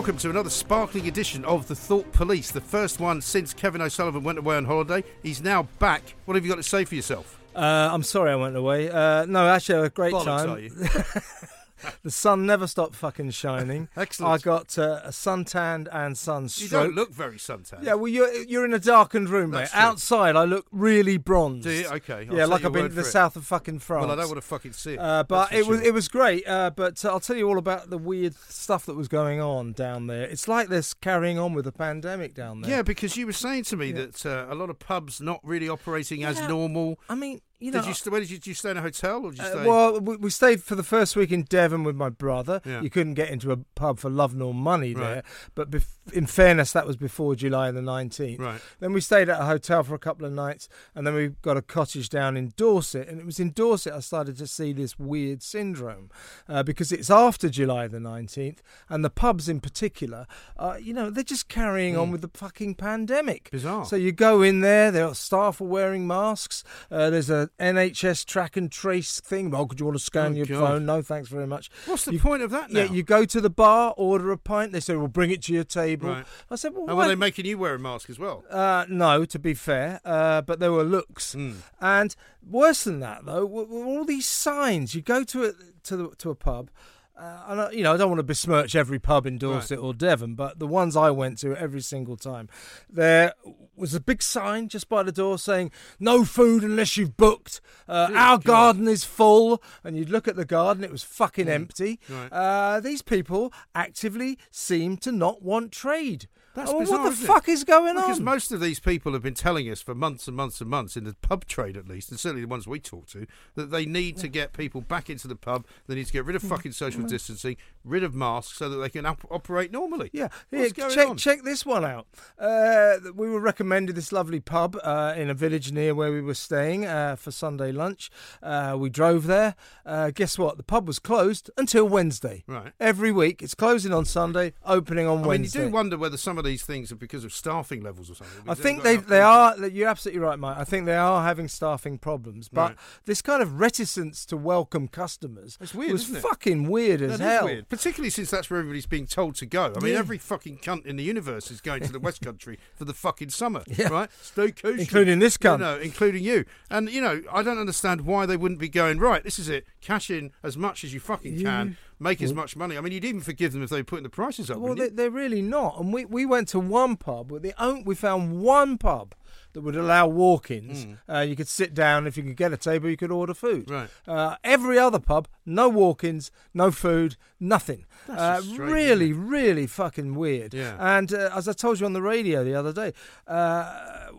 Welcome to another sparkling edition of the Thought Police, the first one since Kevin O'Sullivan went away on holiday. He's now back. What have you got to say for yourself? Uh, I'm sorry I went away. Uh, no, actually, I had a great Bollocks, time. The sun never stopped fucking shining. Excellent. I got uh, a suntanned and sunstroke. You don't look very suntan. Yeah, well, you're you're in a darkened room, mate. True. Outside, I look really bronzed. Do you? Okay, I'll yeah, like I've been to the it. south of fucking France. Well, I don't want to fucking see it. Uh, but That's it was it was great. Uh, but uh, I'll tell you all about the weird stuff that was going on down there. It's like this carrying on with the pandemic down there. Yeah, because you were saying to me that uh, a lot of pubs not really operating as normal. I mean, you know, did you st- where did you, did you stay in a hotel or did you Uh, well, we, we stayed for the first week in Devon with my brother. Yeah. You couldn't get into a pub for love nor money Right. there. But bef- in fairness, that was before July the 19th. Right. Then we stayed at a hotel for a couple of nights, and then we got a cottage down in Dorset. And it was in Dorset I started to see this weird syndrome uh, because it's after July the 19th, and the pubs in particular, uh, you know, they're just carrying on with the fucking pandemic. Hmm. Bizarre. So you go in there, their staff are wearing masks. Uh, there's a NHS track and trace thing. Well, could you want to scan Oh, your God. phone? No, thanks very much. What's the You- point of that now? Yeah, you go to the bar, order a pint. They say, we'll bring it to your table." Right. I said, "Well, and why- were they making you wear a mask as well? uh, no, to be fair, uh, but there were looks, Hmm. and worse than that, though, were, were all these signs. You go to a to the to a pub, uh, and I, you know I don't want to besmirch every pub in Dorset or Devon, but the ones I went to every single time, there was a big sign just by the door saying "No food unless you've booked." Uh, our God. garden is full, and you'd look at the garden; it was fucking empty. Right. Uh, these people actively seem to not want trade. That's Oh, bizarre, what the fuck is going Because on? Because most of these people have been telling us for months and months and months, in the pub trade at least, and certainly the ones we talk to, that they need to get people back into the pub. They need to get rid of fucking social distancing, rid of masks, so that they can op- operate normally. Yeah, here, check on? check this one out. Uh, we were recommended this lovely pub uh, in a village near where we were staying uh, for Sunday lunch. Uh, we drove there. Uh, guess what? The pub was closed until Wednesday. Right. Every week, it's closing on Sunday, opening on I mean, you do wonder whether some of these things are because of staffing levels or something. I think they they are. You're absolutely right, Mike. I think they are having staffing problems, but Right. this kind of reticence to welcome customers It's weird, was isn't it? fucking weird as That hell. weird, particularly since that's where everybody's being told to go. I mean, Yeah. every fucking cunt in the universe is going to the West Country for the fucking summer, Yeah. right? Staycation, Including this You cunt. know, including you. And you know, I don't understand why they wouldn't be going right. This is it. Cash in as much as you fucking can. Make as much money. I mean, you'd even forgive them if they were putting the prices up. Well, they, they're really not. And we, we went to one pub. own, we found one pub that would allow walk-ins. Uh, you could sit down if you could get a table. You could order food. Right. Uh, every other pub, no walk-ins, no food, nothing. That's uh, strange, really, really fucking weird. Yeah. And uh, as I told you on the radio the other day, uh,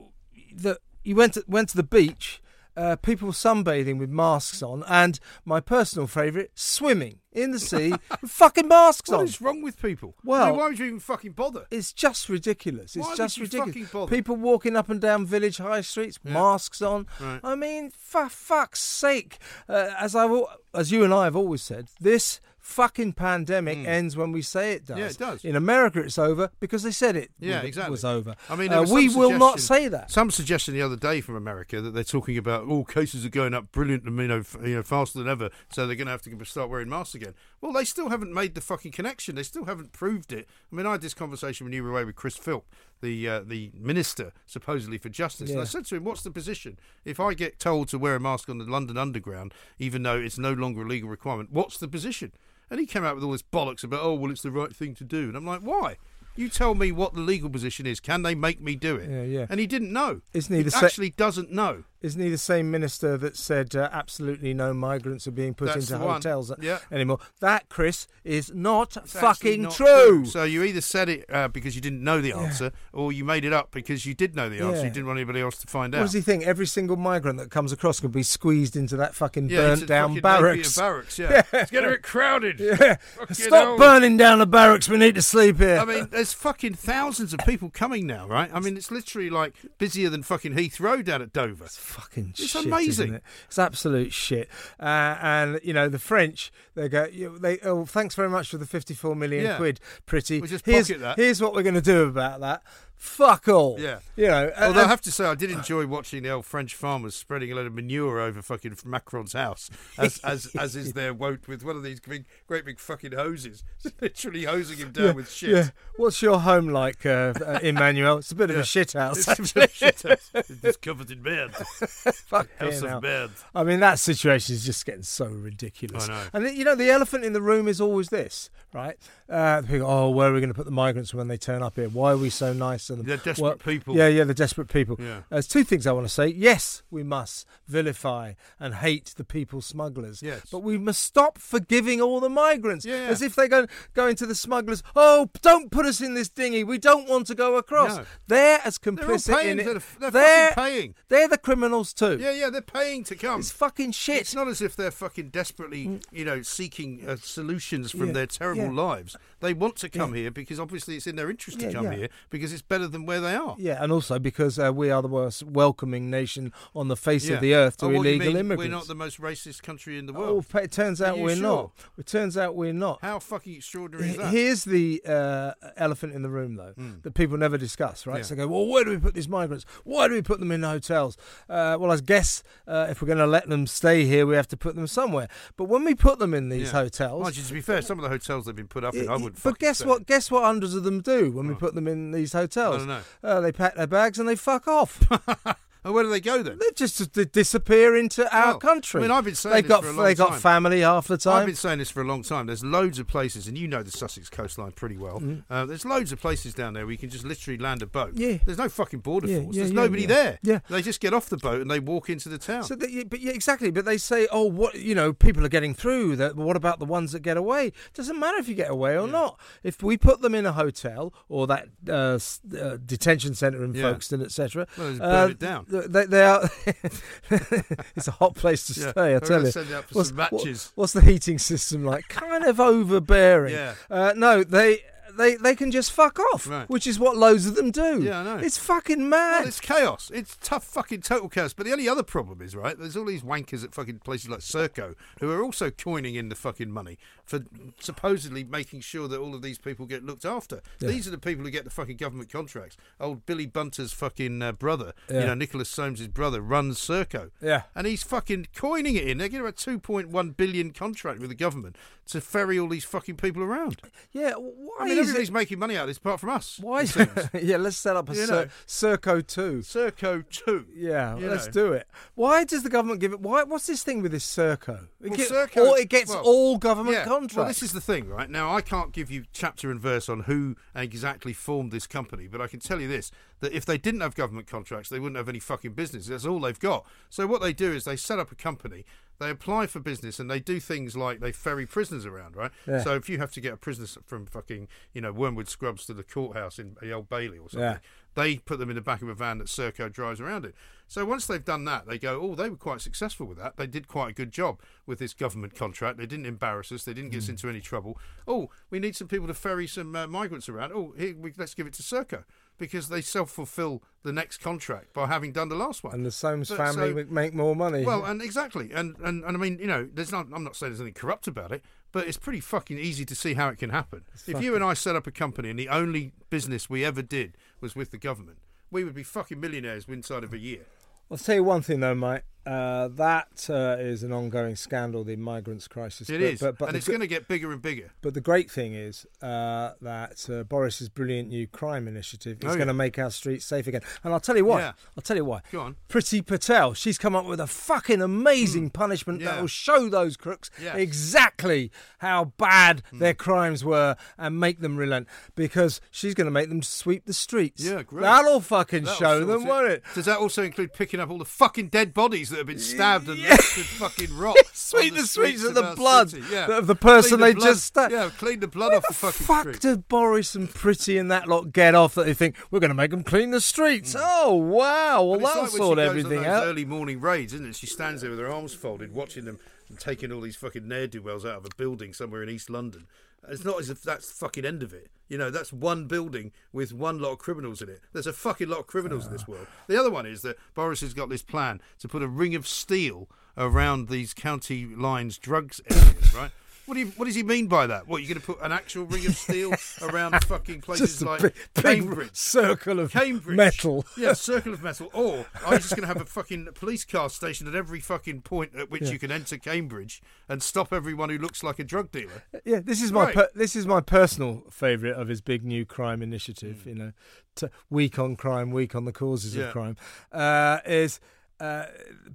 that you went to, went to the beach. Uh, people sunbathing with masks on, and my personal favourite, swimming in the sea with fucking masks What on. is wrong with people? I Well- mean, why would you even fucking bother? It's just ridiculous. It's Why just ridiculous. People walking up and down village high streets, masks on. Right. I mean, for fuck's sake! Uh, as I, as you and I have always said, this fucking pandemic ends when we say it does. Yeah, it does. In America, it's over because they said it. Yeah, was, exactly. Was over. I mean, Uh, we will not say that. Some suggestion the other day from America that they're talking about all cases are going up brilliant, you know, f- you know, faster than ever, so they're going to have to start wearing masks again. Well, they still haven't made the fucking connection. They still haven't proved it. I mean, I had this conversation when you were away with Chris Philp, the uh, the minister supposedly for justice, and I said to him, "What's the position? If I get told to wear a mask on the London Underground, even though it's no longer a legal requirement, what's the position?" And he came out with all this bollocks about, "Oh, well, it's the right thing to do," and I'm like, "Why?" You tell me what the legal position is. Can they make me do it? Yeah, yeah. And he didn't know. Isn't he he the actually doesn't know. Isn't he the same minister that said uh, absolutely no migrants are being put That's into hotels Yeah. anymore? That, Chris, is not It's fucking not true. So you either said it uh, because you didn't know the answer, or you made it up because you did know the answer. Yeah. You didn't want anybody else to find What out. What does he think? Every single migrant that comes across can be squeezed into that fucking yeah, burnt down fucking barracks. Barracks. Yeah, it's getting a bit crowded. Yeah. Fucking Stop hell. burning down the barracks. We need to sleep here. I mean, there's fucking thousands of people coming now, right? I mean, it's literally like busier than fucking Heathrow down at Dover. It's fucking It's shit. amazing. Isn't it? It's absolute shit. Uh, and you know the French, they go, they oh, thanks very much for the fifty-four million Yeah. quid, pretty. We'll just here's, pocket that. here's what we're going to do about that. Fuck all. Yeah. You know. Although I have to say, I did enjoy watching the old French farmers spreading a load of manure over fucking Macron's house, as as, as is their wont with one of these big, great big fucking hoses, literally hosing him down yeah, with shit. Yeah. What's your home like, uh, uh, Emmanuel? It's a bit of a shit house. It's, actually. shit house. it's covered in bed. Fuck House of bed. I mean, that situation is just getting so ridiculous. I know. And you know, the elephant in the room is always this, right? Uh, people, oh, where are we going to put the migrants when they turn up here? Why are we so nice to them? They're desperate Well, people. Yeah, yeah, the desperate people. Yeah. There's two things I want to say. Yes, we must vilify and hate the people smugglers. Yes. But we must stop forgiving all the migrants. Yeah. As if they're go go into the smugglers. Oh, don't put us in this dinghy. We don't want to go across. No. They're as They're complicit paying. in it. They're, they're they're, paying. they're the criminals too. Yeah, yeah, they're paying to come. It's fucking shit. It's not as if they're fucking desperately, you know, seeking uh, solutions from Yeah, their terrible yeah. lives. They want to come here because obviously it's in their interest to Yeah, come yeah. here because it's better than where they are. Yeah, and also because uh, we are the most welcoming nation on the face Yeah. of the earth to Oh, illegal immigrants. We're not the most racist country in the Oh, world. pa- it turns out we're sure? not. It turns out we're not. How fucking extraordinary is that? Here's the uh, elephant in the room, though, that people never discuss, right? Yeah. So they go, well, where do we put these migrants? Why do we put them in hotels? Uh, well, I guess uh, if we're going to let them stay here, we have to put them somewhere. But when we put them in these Yeah. hotels, you, to be fair, some of the hotels they've been put up in, I it- would. but guess say. what? Guess what? Hundreds of them do when we Oh. put them in these hotels. I don't know. Uh, they pack their bags and they fuck off. Oh, where do they go then? they just disappear into our country. I mean, I've been saying they this got for a long they got family half the time. I've been saying this for a long time. There's loads of places, and you know the Sussex coastline pretty well. Mm. Uh, there's loads of places down there where you can just literally land a boat. Yeah. There's no fucking border Yeah, force. yeah, There's yeah, nobody there. Yeah. They just get off the boat and they walk into the town. So, that, but yeah, exactly. But they say, oh, what you know, people are getting through. That what about the ones that get away? Doesn't matter if you get away or not. If we put them in a hotel or that uh, uh, detention centre in. Folkestone, etc., Well, just burn it down. They, they are. it's a hot place to Yeah, stay. I tell you. What's, what- what's the heating system like? kind of overbearing. Yeah. Uh, no, they. They, they can just fuck off, Right. which is what loads of them do. Yeah, I know. It's fucking mad. Well, it's chaos. It's tough fucking total chaos. But the only other problem is, right, there's all these wankers at fucking places like Serco who are also coining in the fucking money for supposedly making sure that all of these people get looked after. These are the people who get the fucking government contracts. Old Billy Bunter's fucking uh, brother, you know, Nicholas Soames' brother, runs Serco. Yeah. And he's fucking coining it in. They're getting a 2.1 billion contract with the government to ferry all these fucking people around. yeah, why I mean, is it- making money out of this apart from us. Why? it yeah, let's set up a You Cir-. Serco two. Serco 2. Yeah, You let's know. do it. Why does the government give it? Why? What's this thing with this Serco? It Well, gi- Serco- or it gets well, all government yeah. contracts. Well, this is the thing, right? Now, I can't give you chapter and verse on who exactly formed this company, but I can tell you this that if they didn't have government contracts, they wouldn't have any fucking business. That's all they've got. So, what they do is they set up a company, they apply for business, and they do things like they ferry prisoners around, right? Yeah. So, if you have to get a prisoner from fucking, you know, Wormwood Scrubs to the courthouse in the Old Bailey or something, Yeah. They put them in the back of a van that Serco drives around in. So once they've done that, they go, oh, they were quite successful with that. They did quite a good job with this government contract. They didn't embarrass us. They didn't get us Hmm. into any trouble. Oh, we need some people to ferry some uh, migrants around. Oh, here, we, let's give it to Serco because they self-fulfill the next contract by having done the last one. and the Soames So- family so- would make more money. Well, and exactly, and, and and I mean, you know, there's not. I'm not saying there's anything corrupt about it, but it's pretty fucking easy to see how it can happen. if you and I set up a company and the only business we ever did was with the government, we would be fucking millionaires inside of a year. I'll tell you one thing though, mate. Uh, that uh, is an ongoing scandal, the migrants crisis. It but, is, but, but and it's go- going to get bigger and bigger. But the great thing is uh, that uh, Boris's brilliant new crime initiative is Oh, yeah. going to make our streets safe again. And I'll tell you why. Yeah. I'll tell you why. Go on. Priti Patel, she's come up with a fucking amazing punishment that Hmm. Will show those crooks Yes. exactly how bad Hmm. their crimes were and make them relent because she's going to make them sweep the streets. Yeah, great. That'll fucking That'll show them, won't it? Does that also include picking up all the fucking dead bodies that have been stabbed and left in fucking rot? Sweep on the streets of the blood? Yeah. of the person the they blood- just stabbed. Yeah, clean the blood off the fucking fuck street. did Boris and Priti and that lot get off that they think we're going to make them clean the streets? Hmm. Oh wow! Well, that'll like sort everything out. Early morning raids, isn't it? She stands there with her arms folded, watching them and taking all these fucking ne'er do wells out of a building somewhere in East London. It's not as if that's the fucking end of it. You know, that's one building with one lot of criminals in it. There's a fucking lot of criminals in this world. The other one is that Boris has got this plan to put a ring of steel around these county lines drugs areas, right? What, do you, what does he mean by that? What, you're going to put an actual ring of steel around fucking places like big, Cambridge? circle of Cambridge. metal. Yeah, circle of metal. Or are you just going to have a fucking police car stationed at every fucking point at which you can enter Cambridge and stop everyone who looks like a drug dealer? Yeah, this is my per- this is my personal favourite of his big new crime initiative. Hmm. You know, to week on crime, week on the causes Yeah. of crime. Uh, is uh,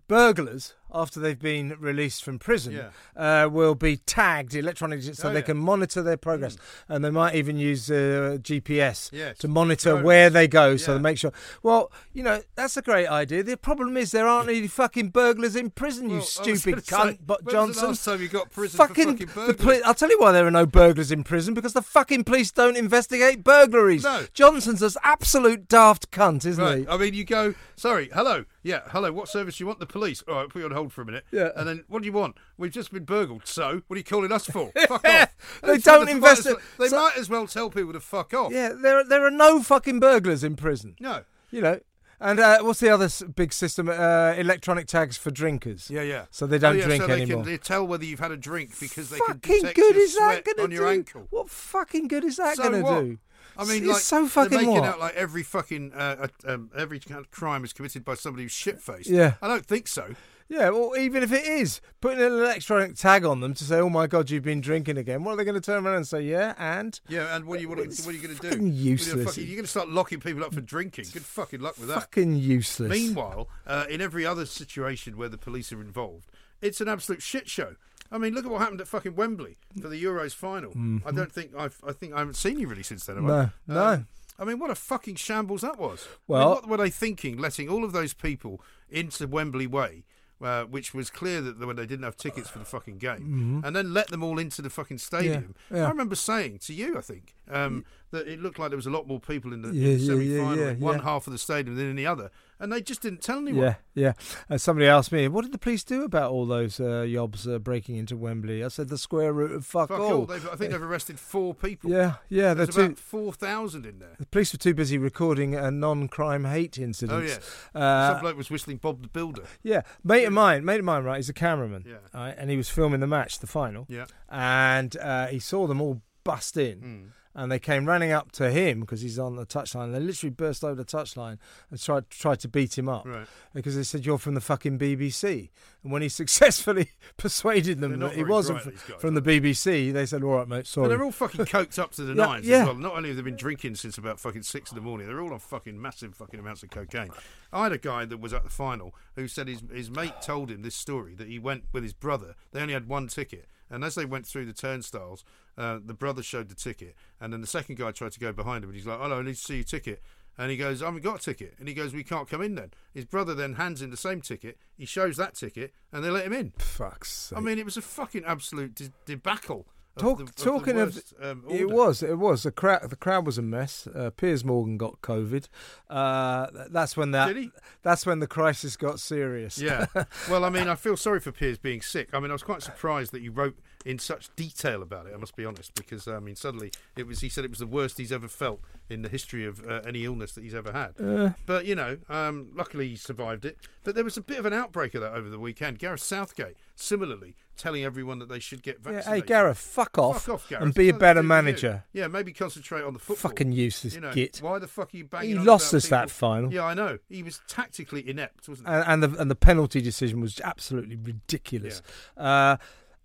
burglars after they've been released from prison Yeah. uh, will be tagged electronically so Oh, they yeah. can monitor their progress, and they might even use uh, GPS Yes. to monitor where they go, so they make sure. Well, you know that's a great idea. The problem is there aren't any fucking burglars in prison. Well, you stupid cunt, say, but Johnson. last time you got prison fucking, fucking burglars? poli- I'll tell you why there are no burglars in prison because the fucking police don't investigate burglaries. No. Johnson's an absolute daft cunt, isn't Right. he? I mean, you go, sorry, hello, yeah, hello, what service do you want? The police. All right, put you on hold for a minute. Yeah. And then, what do you want? We've just been burgled, so what are you calling us for? fuck off. They don't investi- well- They so- might as well tell people to fuck off. Yeah, there there are no fucking burglars in prison. No. You know. And uh, what's the other big system? Uh, electronic tags for drinkers. Yeah, yeah. So they don't oh, yeah, drink so they anymore. Can, they tell whether you've had a drink because they can fucking detect good your is that sweat on do? your ankle. What fucking good is that So going to do? I mean, it's like so fucking they're making what? out like every fucking uh, uh, um, every kind of crime is committed by somebody who's shit faced. Yeah. I don't think so. Yeah, well, even if it is putting an electronic tag on them to say, "Oh my God, you've been drinking again," what are they going to turn around and say? Yeah, and Yeah, and what are you what, are- what are you going to do? fucking Useless. Fucking, you're going to start locking people up for drinking. Good fucking luck with that. fucking useless. Meanwhile, uh, in every other situation where the police are involved, it's an absolute shit show. I mean, look at what happened at fucking Wembley for the Euros final. I don't think I've I think I haven't seen you really since then. Have I? Mm-hmm. No, no. Um, I mean, what a fucking shambles that was. I mean, Well- what were they thinking, letting all of those people into Wembley Way? Uh, which was clear that when they didn't have tickets for the fucking game, and then let them all into the fucking stadium. Mm-hmm. yeah. I remember saying to you, I think, um, that it looked like there was a lot more people in the, Yeah, in the yeah, yeah, semi-final yeah, in one yeah. half of the stadium than in the other, and they just didn't tell anyone. Yeah, yeah. Uh, somebody asked me, "What did the police do about all those uh, yobs uh, breaking into Wembley?" I said, "The square root of fuck, Fuck all." all. They've, I think they've arrested four people. Yeah, yeah. There's They're about too. four thousand in there. The police were too busy recording a non-crime hate incident. Oh yes. Uh, Some bloke was whistling Bob the Builder. Yeah, mate of mine, mate of mine, right? He's a cameraman, Yeah. right? And he was filming the match, the final, Yeah. and uh, he saw them all bust in, Hmm. And they came running up to him because he's on the touchline. They literally burst over the touchline and tried tried to beat him up Right. because they said you're from the fucking BBC. And when he successfully persuaded them that he wasn't bright, fr- guys, from the BBC, they said, "All right, mate, But sorry." they're all fucking coked up to the Yeah, nines yeah. as well. Not only have they been drinking since about fucking six in the morning, they're all on fucking massive fucking amounts of cocaine. I had a guy that was at the final who said his his mate told him this story that he went with his brother. They only had one ticket, and as they went through the turnstiles, uh, the brother showed the ticket, and then the second guy tried to go behind him, and he's like, "Hello, I need to see your ticket." And he goes, I haven't got a ticket. And he goes, We can't come in then. His brother then hands him the same ticket. He shows that ticket, and they let him in. Fuck's sake. I mean, it was a fucking absolute de- debacle. Of Talk, of the talking of, worst, um, it was it was the crowd the crowd was a mess. Uh, Piers Morgan got COVID. Uh, that's when that that's when the crisis got serious. Yeah. Well, I mean, I feel sorry for Piers being sick. I mean, I was quite surprised that you wrote in such detail about it. I must be honest, because I mean, suddenly it was. He said it was the worst he's ever felt in the history of uh, any illness that he's ever had. Uh. but you know, um, luckily he survived it. But there was a bit of an outbreak of that over the weekend. Gareth Southgate, similarly, telling everyone that they should get Yeah, vaccinated. hey, Gareth, fuck off, Fuck off, Gareth. and be a better to do with you. manager. Yeah, maybe concentrate on the football. Fucking useless you know, git. Why the fuck are you banging? He lost us that final. Yeah, I know. He was tactically inept, wasn't he? and, and the and the penalty decision was absolutely ridiculous. Uh,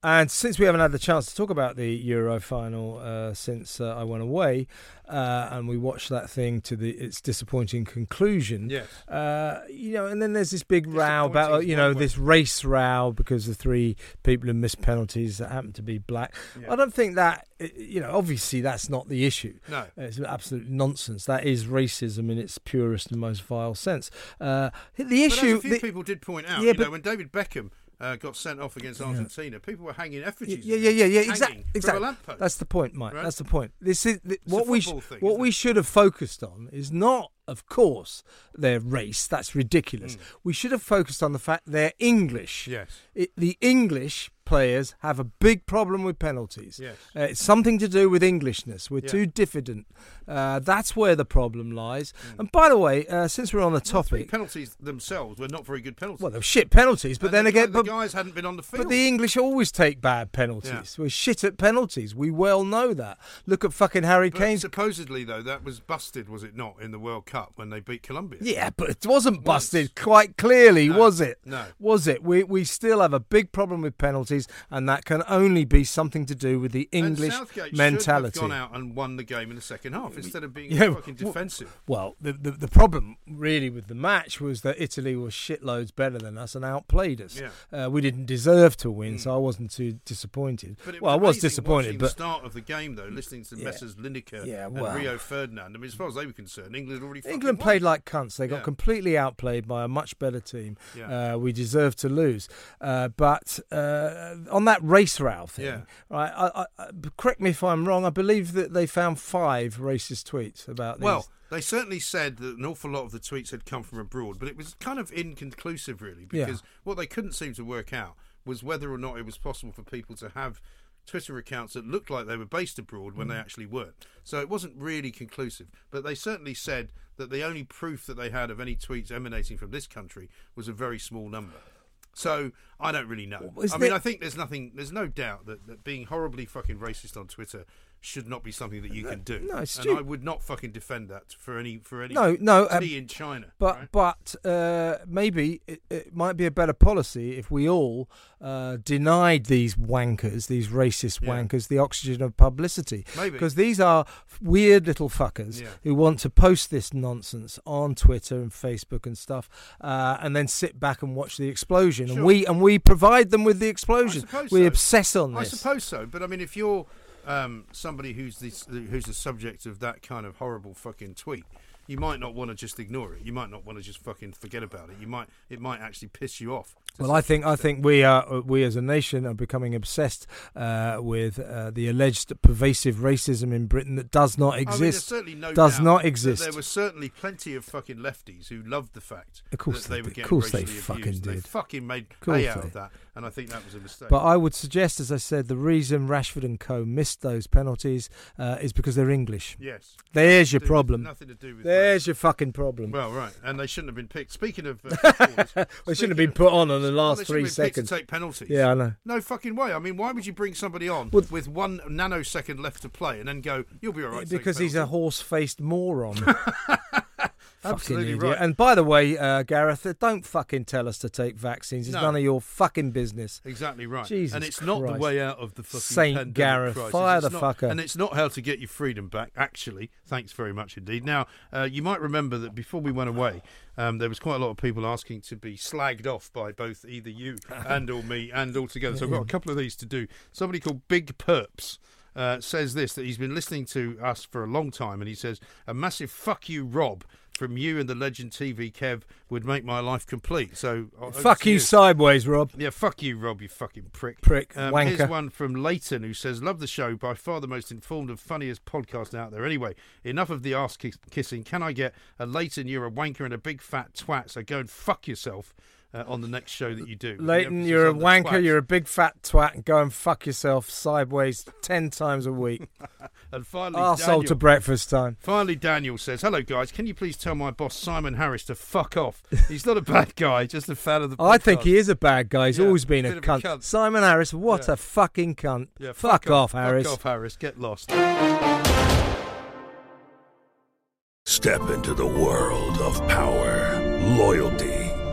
and since we haven't had the chance to talk about the Euro final uh, since uh, I went away, uh, and we watched that thing to the its disappointing conclusion, Yes. uh, you know, and then there's this big row about you know this race row because the three people who missed penalties that happen to be black. Yeah. I don't think that you know obviously that's not the issue. No. It's absolute nonsense. That is racism in its purest and most vile sense. Uh, the But issue. as a few the- people did point out, Yeah, you but- know, when David Beckham uh, got sent off against Argentina, people were hanging effigies. Yeah, yeah, yeah, yeah. Exactly. Exactly. That's the point, Mike. Right? That's the point. This is th- what we sh- thing, what we it? should have focused on is not, of course, their race. That's ridiculous. We should have focused on the fact they're English. Yes. It, the English players have a big problem with penalties. Yes. Uh, it's something to do with Englishness. We're Yeah. too diffident. Uh, that's where the problem lies. And by the way, uh, since we're on the Hmm. The topic, penalties themselves were not very good penalties. well, they're shit penalties, but And then the, again, the but, guys hadn't been on the field. but the English always take bad penalties. We're shit at penalties. We well know that. Look at fucking Harry Kane. supposedly, though, that was busted, was it not, in the World Cup when they beat Colombia? Yeah, but it wasn't busted quite clearly, No, was it? no. Was it? We we still have a big problem with penalties, and that can only be something to do with the English mentality. gone out and won the game in the second half instead of being Yeah, fucking well- defensive. Well, the, the the problem really with the match was that Italy was shitloads better than us and outplayed us. Yeah. Uh, we didn't deserve to win, so I wasn't too disappointed. But it well, I was disappointed, the but start of the game, though, listening to Yeah. Messrs. Lineker Yeah, and. Rio Ferdinand. I mean, as far as they were concerned, England had already. England played like cunts. They got Yeah. completely outplayed by a much better team. Yeah. Uh, we deserved to lose. Uh, but uh, on that race row thing, Yeah. right? I, I, correct me if I'm wrong. I believe that they found five racist tweets about these. Well, they certainly said that an awful lot of the tweets had come from abroad, but it was kind of inconclusive, really, because what they couldn't seem to work out was whether or not it was possible for people to have Twitter accounts that looked like they were based abroad when they Mm. actually weren't. So it wasn't really conclusive. But they certainly said that the only proof that they had of any tweets emanating from this country was a very small number. So I don't really know. Is I mean, there- I think there's nothing, there's no doubt that, that being horribly fucking racist on Twitter should not be something that you can do. no, it's and I would not fucking defend that for any for any No, no, um, in China. But right? but uh, maybe it, it might be a better policy if we all uh, denied these wankers, these racist Yeah. wankers, the oxygen of publicity. Maybe. because these are weird little fuckers Yeah. who want to post this nonsense on Twitter and Facebook and stuff, uh, and then sit back and watch the explosion. And we and we provide them with the explosion. We so. obsess on this. I suppose so, but I mean, if you're um, somebody who's this, who's the subject of that kind of horrible fucking tweet, you might not want to just ignore it. You might not want to just fucking forget about it. You might it might actually piss you off. Well, I think I think we are we as a nation are becoming obsessed uh, with uh, the alleged pervasive racism in Britain that does not I mean, exist. certainly no does not exist. There were certainly plenty of fucking lefties who loved the fact Of course that they they, were getting Of course they fucking abused. They did. fucking made hay out they- of that, and I think that was a mistake. But I would suggest, as I said, the reason Rashford and Co missed those penalties uh, is because they're English. yes, There's your Nothing to do with- problem. Nothing to do with. There's your fucking problem. Well, right, and they shouldn't have been picked. Speaking of, uh, footballers, they shouldn't have been put on in the well, last they three seconds. to take penalties. Yeah, I know. No fucking way. I mean, why would you bring somebody on Well- with one nanosecond left to play and then go, "You'll be all right"? take because he's a horse-faced moron. Absolutely right. And by the way, uh, Gareth, don't fucking tell us to take vaccines. It's No. none of your fucking business. Exactly right. Jesus and it's not the way out of the fucking Saint pandemic Gareth, crisis. fire It's the not- fucker. And it's not how to get your freedom back. Actually, thanks very much indeed. Now, uh, you might remember that before we went away, um, there was quite a lot of people asking to be slagged off by both either you and or me and all together. So I've got a couple of these to do. Somebody called Big Perps. Uh, says this that he's been listening to us for a long time, and he says a massive "fuck you, Rob" from you and the legend TV Kev would make my life complete. So uh, Fuck to you sideways, Rob. yeah, fuck you, Rob, you fucking prick. Prick, Um, wanker. Here's one from Leighton who says, Love the show, by far the most informed and funniest podcast out there. Anyway, enough of the ass kiss- kissing. Can I get a Leighton, you're a wanker and a big fat twat, so go and fuck yourself. uh, on the next show that you do. Leighton, you're a wanker. twat. You're a big fat twat, and go and fuck yourself sideways ten times a week. And finally, Arsehole Daniel, to breakfast time. finally, Daniel says, "Hello guys, can you please tell my boss Simon Harris to fuck off? He's not a bad guy, just a fan of the." Oh, I think he is a bad guy. He's Yeah, always been a bit of a cunt. cunt. Simon Harris, what Yeah. a fucking cunt. Yeah, fuck, off, Harris. Fuck off, Harris. Get lost. Step into the world of power, loyalty,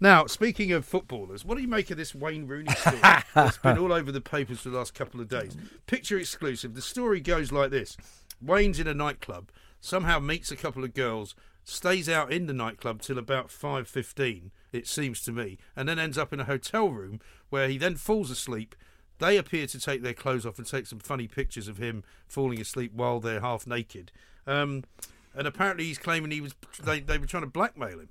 Now, speaking of footballers, what do you make of this Wayne Rooney story that's been all over the papers for the last couple of days? Picture exclusive. The story goes like this Wayne's in a nightclub, somehow meets a couple of girls, stays out in the nightclub till about 5.15, it seems to me, and then ends up in a hotel room where he then falls asleep. They appear to take their clothes off and take some funny pictures of him falling asleep while they're half naked. Um, and apparently he's claiming he was they, they were trying to blackmail him.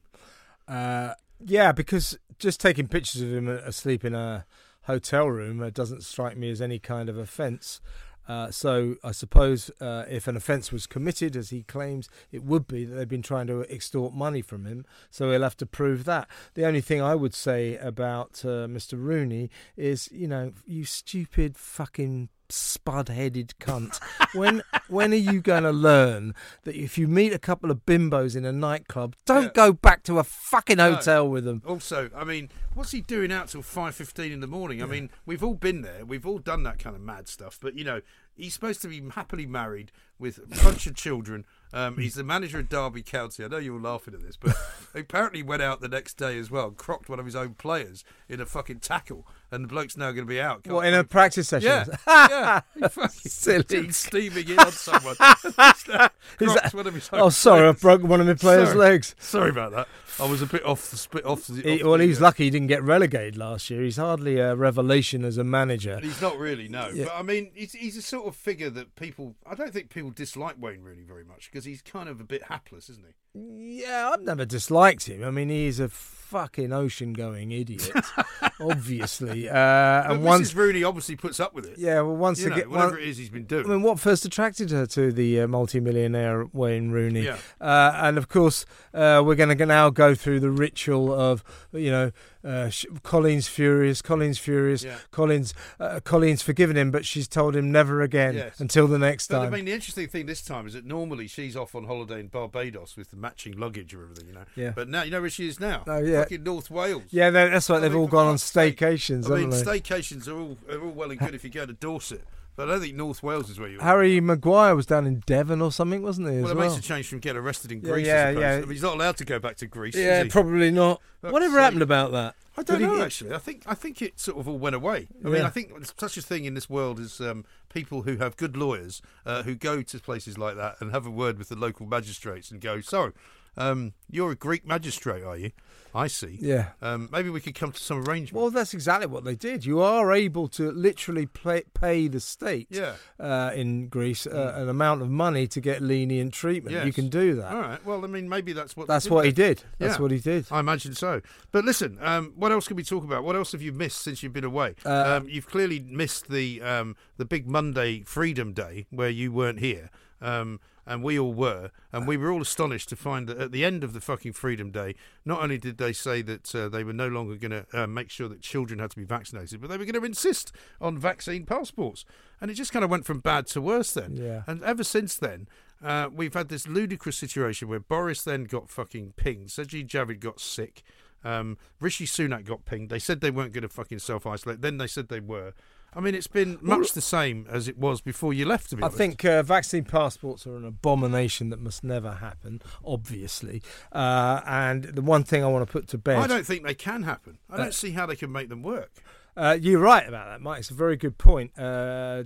Uh, yeah, because just taking pictures of him asleep in a hotel room uh, doesn't strike me as any kind of offence. Uh, so I suppose uh, if an offence was committed, as he claims, it would be that they've been trying to extort money from him. So he'll have to prove that. The only thing I would say about uh, Mr. Rooney is, you know, you stupid fucking spud-headed cunt. when when are you going to learn that if you meet a couple of bimbos in a nightclub, don't Yeah. go back to a fucking No. hotel with them? Also, I mean, what's he doing out till five fifteen in the morning? I mean, we've all been there. We've all done that kind of mad stuff. But you know, he's supposed to be happily married with a bunch of children. Um, he's the manager of Derby County. I know you're laughing at this, but apparently went out the next day as well, and crocked one of his own players in a fucking tackle, and the bloke's now going to be out. What in a practice session? Yeah, yeah. Silly. steaming in on someone. Is that- one of his oh, sorry, I broke one of my players' Sorry. legs. Sorry about that. I was a bit off the spit off the. He, off well, the, he was uh, lucky he didn't get relegated last year. He's hardly a revelation as a manager. He's not really, no. Yeah. But I mean, he's, he's a sort of figure that people. I don't think people dislike Wayne Rooney very much because he's kind of a bit hapless, isn't he? Yeah, I've never disliked him. I mean, he's a fucking ocean-going idiot, obviously. Uh, and Mrs. once, Rooney obviously puts up with it. yeah, well, once you know, again, whatever one- it is he's been doing. I mean, what first attracted her to the uh, multi-millionaire Wayne Rooney? Yeah. Uh, and of course, uh, we're going to now go through the ritual of, you know, uh, Colleen's furious, Colleen's furious, Yeah. Colleen's, uh, Colleen's forgiven him, but she's told him never again Yes. until the next But I mean, the interesting thing this time is that normally she's off on holiday in Barbados with the matching luggage or everything, you know. Yeah. But now you know where she is now. Oh, yeah. Fucking North Wales. yeah, that's right. I They've mean, all gone on staycations, I mean, staycations are all are all well and good if you go to Dorset, but I don't think North Wales is where you. Were. Harry Maguire was down in Devon or something, wasn't he? Well, it well, makes a change from getting arrested in Greece. yeah, suppose. yeah. I mean, he's not allowed to go back to Greece. yeah, is he? probably not. Fuck's Whatever happened about that? I don't Did he- know actually. I think I think it sort of all went away. I mean, I think such a thing in this world is um, people who have good lawyers uh, who go to places like that and have a word with the local magistrates and go, "So, um, you're a Greek magistrate, are you? I see. Yeah. Um, maybe we could come to some arrangement." Well, that's exactly what they did. You are able to literally play, pay the state Yeah. uh, in Greece uh, an amount of money to get lenient treatment. You can do that. All right. Well, I mean, maybe that's what. That's what he did. That's Yeah. what he did. I imagine so. But listen, um, what else can we talk about? What else have you missed since you've been away? Uh, um, you've clearly missed the um, the big Monday Freedom Day where you weren't here. Um, and we all were, and we were all astonished to find that at the end of the fucking Freedom Day, not only did they say that uh, they were no longer going to uh, make sure that children had to be vaccinated, but they were going to insist on vaccine passports, and it just kind of went from bad to worse then. Yeah. And ever since then, uh, we've had this ludicrous situation where Boris then got fucking pinged. Sajid Javid got sick. Um, Rishi Sunak got pinged. They said they weren't going to fucking self isolate. Then they said they were. I mean, it's been much the same as it was before you left. To be I honest. think uh, vaccine passports are an abomination that must never happen, obviously. Uh, and the one thing I want to put to bed. I don't think they can happen. I don't Uh, see how they can make them work. Uh, you're right about that, Mike. It's a very good point. Uh,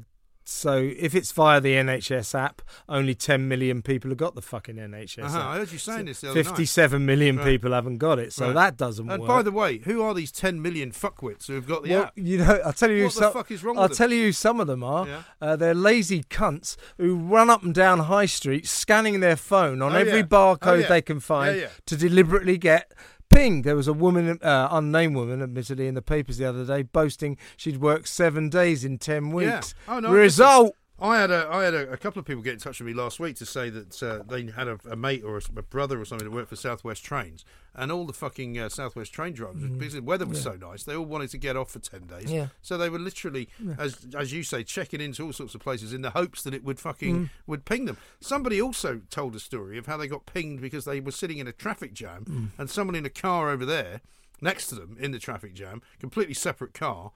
So if it's via the NHS app, only 10 million people have got the fucking NHS Uh-huh, app. I heard you saying this the other night. 57 million Right. people haven't got it, so Right. that doesn't work. And work. by the way, who are these 10 million fuckwits who have got the well, app? you know, I'll tell you. What the fuck is wrong I'll with them? tell you who some of them are. Yeah. Uh, they're lazy cunts who run up and down high street, scanning their phone on Oh, every yeah. barcode Oh, yeah. they can find to deliberately get. Ping! There was a woman, uh, unnamed woman, admittedly, in the papers the other day, boasting she'd worked seven days in ten weeks. Yeah. Oh, no, Result. I had a I had a, a couple of people get in touch with me last week to say that uh, they had a, a mate or a brother or something that worked for Southwest Trains, and all the fucking uh, Southwest train drivers, because the weather was Mm. Yeah. so nice, they all wanted to get off for ten days. Yeah. So they were literally, Yeah. as as you say, checking into all sorts of places in the hopes that it would fucking Mm. would ping them. Somebody also told a story of how they got pinged because they were sitting in a traffic jam, Mm. and someone in a car over there next to them in the traffic jam, completely separate car.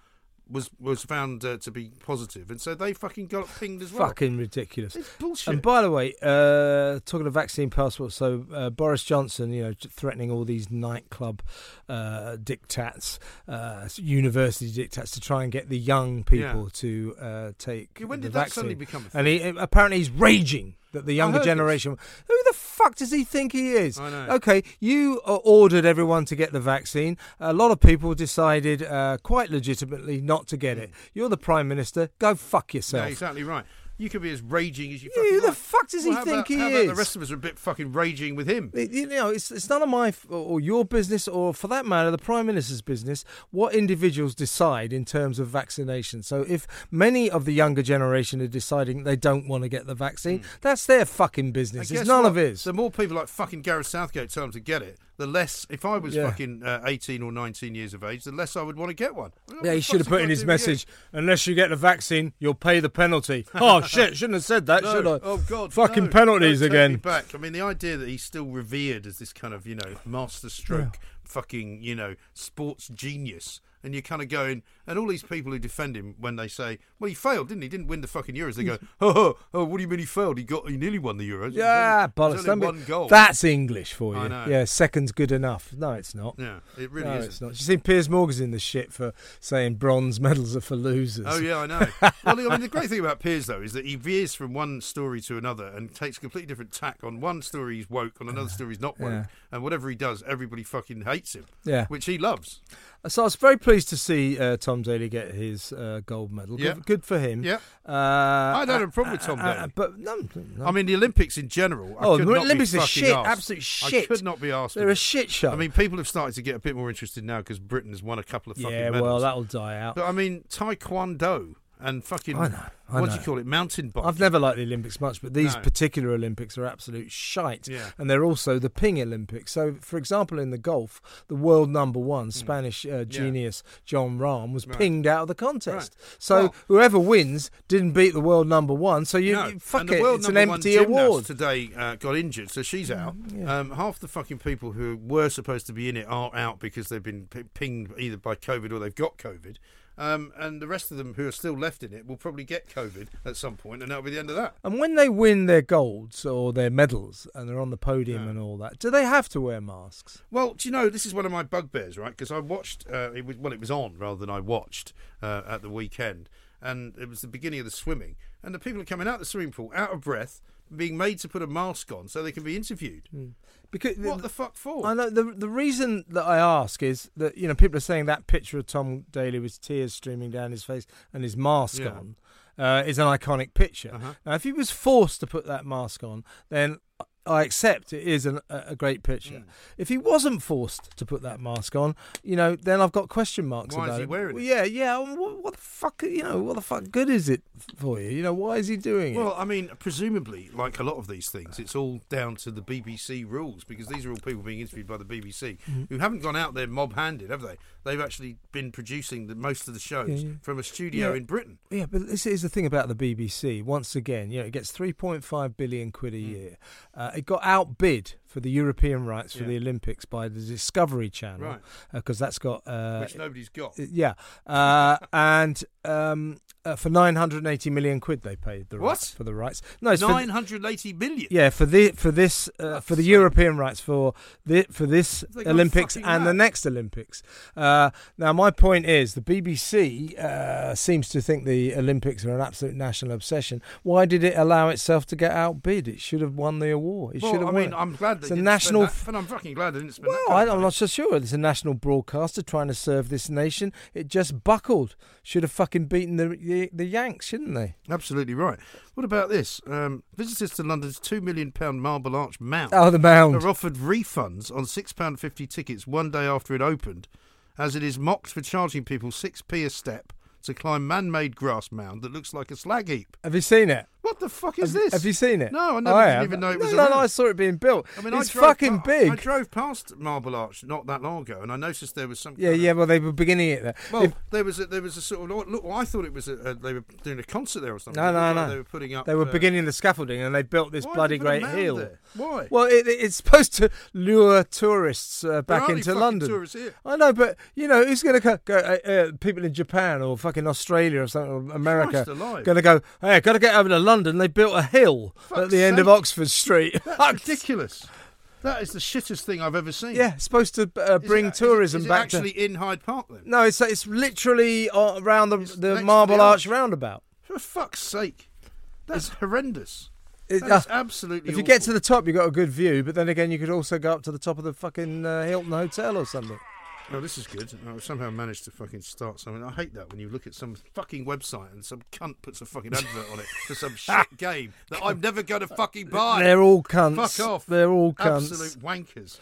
Was was found uh, to be positive, and so they fucking got pinged as well. Fucking ridiculous. It's bullshit. And by the way, uh, talking of vaccine passports, so uh, Boris Johnson, you know, threatening all these nightclub uh, dictats, uh, university dictats to try and get the young people Yeah. to uh, take Yeah, when did that vaccine. suddenly become a And he, apparently he's raging that the younger this. generation. Who the fuck does he think he is? I know. Okay, you uh, ordered everyone to get the vaccine. A lot of people decided, uh, quite legitimately, not to get it. You're the prime minister. Go fuck yourself. exactly right. You could be as raging as you Yeah, fucking who the like. fuck does he Well, how think about- he how about the rest of us are a bit fucking raging with him. It- you know, it's it's none of my f- or your business, or for that matter, the prime minister's business. What individuals decide in terms of vaccination. So, if many of the younger generation are deciding they don't want to get the vaccine, hmm. that's their fucking business. It's none what? of his. The more people like fucking Gareth Southgate tell them to get it, the less. If I was Yeah. fucking uh, eighteen or nineteen years of age, the less I would want to get one. Yeah, he should have put in his with you? message. Unless you get the vaccine, you'll pay the penalty. oh shit! Shouldn't have said that, No. should I? Oh God! Fucking no. penalties me again. Back. I mean, the idea that he's still revered as this kind of you know master stroke, fucking you know sports genius, and you're kind of going, and all these people who defend him when they say, "Well, he failed, didn't he? He didn't win the fucking Euros." They go, "Oh, oh, oh what do you mean he failed? He got, he nearly won the Euros. Yeah, only- it was bollocks. only one goal." That's English for you. Yeah, second's good enough. No, it's not. Yeah, it really no, isn't. it's not. You see, Piers Morgan's in the shit for saying bronze medals are for losers. Oh yeah, I know. well, I mean, the great thing about Piers though is that he veers from one story to another and takes a completely different tack. On one story, he's woke. On another story, he's not woke. Yeah. And whatever he does, everybody fucking hates him. Yeah. which he loves. So I was very pleased to see uh, Tom Daley get his uh, gold medal. Yeah. Good, good for him. Yeah. Uh, I don't have a problem with Tom uh, Daley. but no, no. I mean, the Olympics in general. I Oh, the not Olympics are shit, arsed. absolute I shit. could not be asked. They're a shit show. I mean, people have started to get a bit more interested now because Britain has won a couple of fucking yeah, medals. well, that'll die out. But I mean, Taekwondo and fucking I know, I what do you call it? Mountain bike. I've never liked the Olympics much, but these No. particular Olympics are absolute shite. Yeah. And they're also the ping Olympics. So, for example, in the golf, the world number one, Spanish uh, genius Jon Rahm, was Hmm. Right. pinged out of the contest. Right. So, Well- whoever wins didn't beat the world number one. So, you, No. you- fuck it, it's an empty award. Today uh, got injured, so she's out. yeah. Um, half the fucking people who were supposed to be in it are out because they've been p- pinged either by COVID or they've got COVID. Um, and the rest of them who are still left in it will probably get COVID at some point, and that'll be the end of that. And when they win their golds or their medals and they're on the podium and all that, do they have to wear masks? Well, do you know this is one of my bugbears, right? Because I watched uh, it was well, it was on rather than I watched uh, at the weekend, and it was the beginning of the swimming, and the people are coming out of the swimming pool out of breath, being made to put a mask on so they can be interviewed. Because What the fuck for? I know the the reason that I ask is that you know people are saying that picture of Tom Daley with tears streaming down his face and his mask Yeah. on uh, is an iconic picture. Uh-huh. Now, if he was forced to put that mask on, then I accept it is an, a great picture. Mm. If he wasn't forced to put that mask on, you know, then I've got question marks Why is about he it. wearing Well, it? Yeah, yeah. What, what the fuck? You know, what the fuck good is it for you? You know, why is he doing it? Well, I mean, presumably, like a lot of these things, it's all down to the BBC rules because these are all people being interviewed by the BBC Mm-hmm. who haven't gone out there mob-handed, have they? They've actually been producing the, most of the shows Yeah, yeah. from a studio Yeah. in Britain. Yeah, but this is the thing about the BBC. Once again, you know, it gets 3.5 billion quid a Hmm. year. Uh, it got outbid for the European rights for Yeah. the Olympics by the Discovery Channel, Right. Because that's got uh, which nobody's got. yeah, uh, and um, uh, for 980 million quid they paid the What? rights for the rights. No, it's for, 980 million. yeah for the for this uh, for the European rights for the for this Olympics and the next Olympics. Uh, now my point is the BBC uh, seems to think the Olympics are an absolute national obsession. Why did it allow itself to get outbid? It should have won the award. It Well, should have I won mean. I'm glad they It's a national that, but I'm fucking glad they didn't spend that. well, I, money. not so sure. It's a national broadcaster trying to serve this nation. It just buckled. Should have fucking beaten the the, the Yanks, shouldn't they? Absolutely right. What about this? Um, visitors to London's two million pound Marble Arch Mound Oh, the mound. are offered refunds on six pound fifty tickets one day after it opened, as it is mocked for charging people six p a step to climb man-made grass mound that looks like a slag heap. Have you seen it? What the fuck is have, this? Have you seen it? No, I never Oh, didn't even know it was No, no. I saw it being built. I mean, it's I drove fucking pa- big. I drove past Marble Arch not that long ago, and I noticed there was some. yeah, kind of- yeah. Well, they were beginning it there. Well, If- there was a, there was a sort of look. I thought it was a, a, they were doing a concert there or something. no, no, no. They were putting up. They were uh, beginning the scaffolding, and they built this bloody did they put a great hill. there? Why? Well, it, it's supposed to lure tourists uh, back into London. tourists here. I know, but you know, who's going to go? go uh, uh, people in Japan or fucking Australia or something, or America, going to go? Hey, got to get over to London. They built a hill at the end of. Oxford Street. That's ridiculous. That is the shittest thing I've ever seen. yeah, it's supposed to uh, bring it- is it- tourism is it back actually to. in Hyde Park then. No, it's it's literally uh, around the It's the Marble the Arch arch. roundabout. For fuck's sake, that's horrendous. It- That uh, absolutely. If you get to the top, you've got a good view, but then again, you could also go up to the top of the fucking uh, Hilton Hotel or something. Oh, this is good. I somehow managed to fucking start something. I hate that when you look at some fucking website and some cunt puts a fucking advert on it for some shit game that I'm never going to fucking buy. They're all cunts. Fuck off. They're all cunts. Absolute wankers.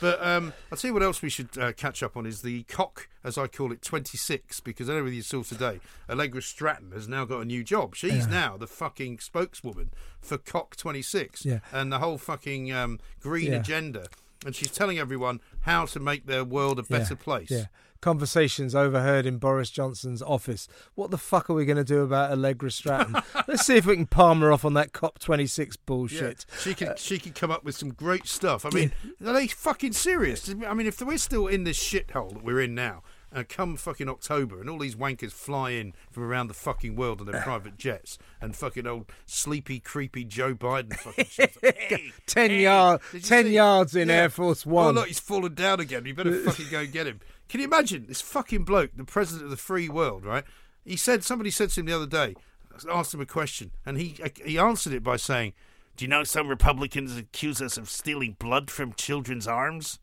But um, I'll tell you what else we should uh, catch up on is the cock, as I call it, 26, because I don't know you saw today, Allegra Stratton has now got a new job. She's now the fucking spokeswoman for Cock 26 Yeah. and the whole fucking um, green Yeah. agenda. And she's telling everyone how to make their world a better place. Yeah. Conversations overheard in Boris Johnson's office. What the fuck are we going to do about Allegra Stratton? Let's see if we can palm her off on that COP26 bullshit. Yeah, she could she could come up with some great stuff. I mean, are they fucking serious? I mean, if we're still in this shithole that we're in now, uh, come fucking October, and all these wankers fly in from around the fucking world in their private jets, and fucking old sleepy, creepy Joe Biden fucking shit. Hey, Ten hey, yard, ten yards in Yeah. Air Force Oh One. look, he's fallen down again. You better fucking go and get him. Can you imagine this fucking bloke, the president of the free world, right? He said somebody said to him the other day, asked him a question, and he he answered it by saying, "Do you know some Republicans accuse us of stealing blood from children's arms?"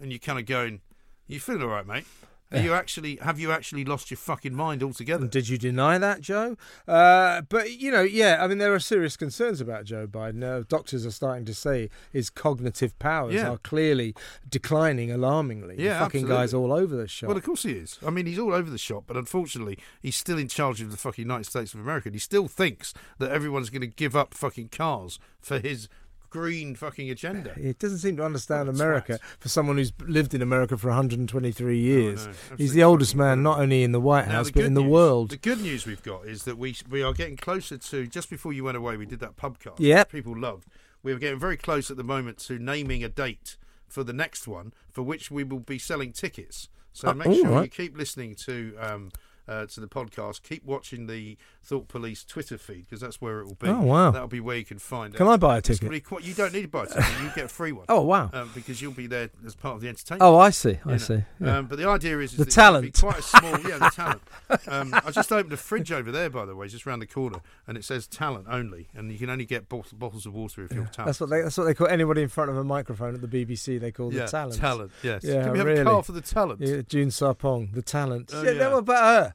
And you're kind of going, "You feeling all right, mate? Are you actually have you actually lost your fucking mind altogether?" Did you deny that, Joe? Uh, but you know, yeah, I mean, there are serious concerns about Joe Biden. Uh, doctors are starting to say his cognitive powers Yeah. are clearly declining alarmingly. The Yeah, fucking guy's all over the shop. Well, of course he is. I mean, he's all over the shop, but unfortunately, he's still in charge of the fucking United States of America. And he still thinks that everyone's going to give up fucking cars for his green fucking agenda. He doesn't seem to understand America for someone who's lived in America for 123 years. know, He's the oldest man, not only in the White House, the but in the news- world. The good news we've got is that we we are getting closer to. Just before you went away, we did that pubcast. Which people loved. We are getting very close at the moment to naming a date for the next one, for which we will be selling tickets. So Uh, make sure you keep listening to. Um, uh, to the podcast, keep watching the Thought Police Twitter feed because that's where it will be. Oh, wow. That'll be where you can find. It. Can. I buy a ticket? really quite- you don't need to buy a ticket. You get a free one. Oh, wow. Um, because you'll be there as part of the entertainment. Oh, I see. I know. see. Yeah. Um, but the idea is, is The that talent. quite a small, yeah, the talent. Um, I just opened a fridge over there, by the way, just round the corner, and it says talent only, and you can only get bot- bottles of water if you're talent. That's what they. That's what they call anybody in front of a microphone at the BBC. They call yeah, the talent. Talent, yes. Yeah, can we have really. a car for the talent? Yeah, June Sarpong, the talent. Oh, yeah, yeah. what about her?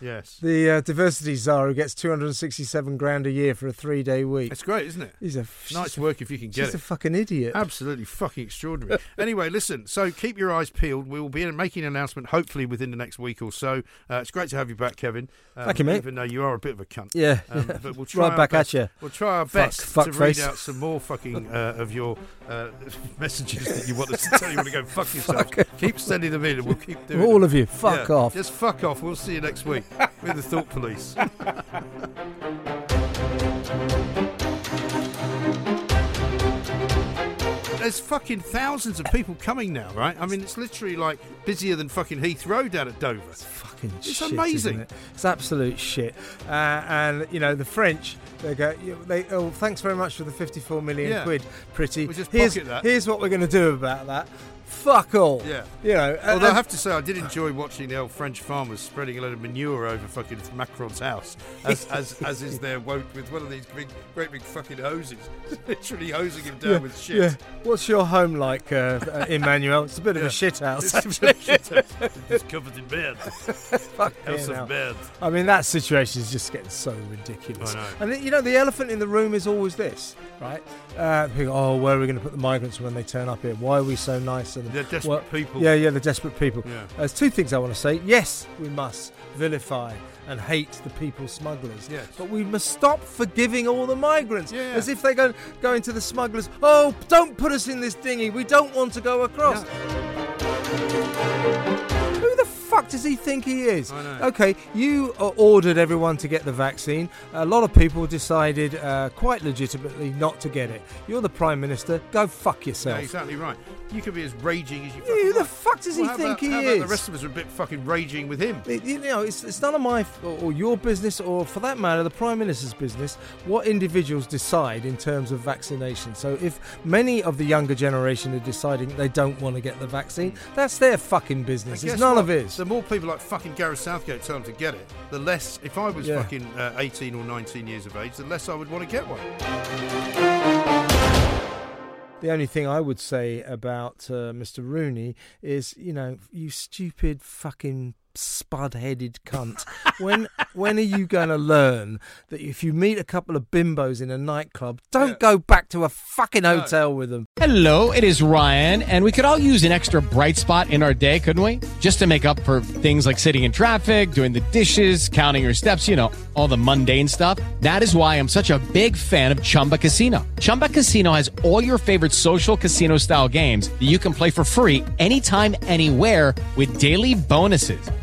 Yes. The uh, diversity czar who gets 267 grand a year for a three-day week. It's great, isn't it? He's a Nice work if you can get She's it. a fucking idiot. Absolutely fucking extraordinary. anyway, listen. So keep your eyes peeled. We will be making an announcement hopefully within the next week or so. Uh, it's great to have you back, Kevin. Um, Thank you, mate. Even though you are a bit of a cunt. Yeah, Um. But we'll try Right back at you. We'll try our Fuck- best fuck to face. read out some more fucking uh, of your uh, messages that you want us to tell you want to go fuck yourself. keep sending them in, and we'll keep doing All them. of you, fuck Yeah, off. Just fuck off. We'll see you next week with the Thought Police. there's fucking thousands of people coming now, right? I mean, it's literally like busier than fucking Heathrow down at Dover. fucking It's shit, amazing. isn't it? It's absolute shit. Uh, and you know the French, they go, they oh, thanks very much for the 54 million Yeah. quid, Priti. We just here's, pocket that. here's what we're going to do about that. Fuck all. Yeah. You know. Although I have to say, I did enjoy watching the old French farmers spreading a load of manure over fucking Macron's house, as as, as is their wont with one of these big, great big fucking hoses, literally hosing him down yeah, with shit. yeah. What's your home like, uh, uh, Emmanuel? It's a bit of Yeah. a shit house. It's a of a shit house. It's covered in bed. Fucking House of bed. I mean, that situation is just getting so ridiculous. I know. And you know, the elephant in the room is always this, right? Uh, people, oh, where are we going to put the migrants when they turn up here? Why are we so nice? And They're desperate what- people. Yeah, yeah, the desperate people. Yeah. There's two things I want to say. Yes, we must vilify and hate the people smugglers. Yes. But we must stop forgiving all the migrants. Yeah. As if they go go into the smugglers. Oh, don't put us in this dinghy. We don't want to go across. Who the fuck does he think he is? I know. Okay, you uh, ordered everyone to get the vaccine. A lot of people decided, uh, quite legitimately, not to get it. You're the prime minister. Go fuck yourself. Yeah, exactly right. You could be as raging as you. Who the like. fuck does he Well, how think about- he is? The rest of us are a bit fucking raging with him. It- you know, it's, it's none of my f- or or your business, or for that matter, the prime minister's business. What individuals decide in terms of vaccination. So, if many of the younger generation are deciding they don't want to get the vaccine, that's their fucking business. It's none what? of his. The more people like fucking Gareth Southgate tell them to get it, the less. If I was Yeah. fucking uh, 18 or 19 years of age, the less I would want to get one. The only thing I would say about uh, Mr. Rooney is, you know, you stupid fucking spud-headed cunt. when when are you going to learn that if you meet a couple of bimbos in a nightclub, don't go back to a fucking hotel with them? Hello, it is Ryan, and we could all use an extra bright spot in our day, couldn't we? Just to make up for things like sitting in traffic, doing the dishes, counting your steps, you know, all the mundane stuff. That is why I'm such a big fan of Chumba Casino. Chumba Casino has all your favorite social casino style games that you can play for free anytime, anywhere with daily bonuses.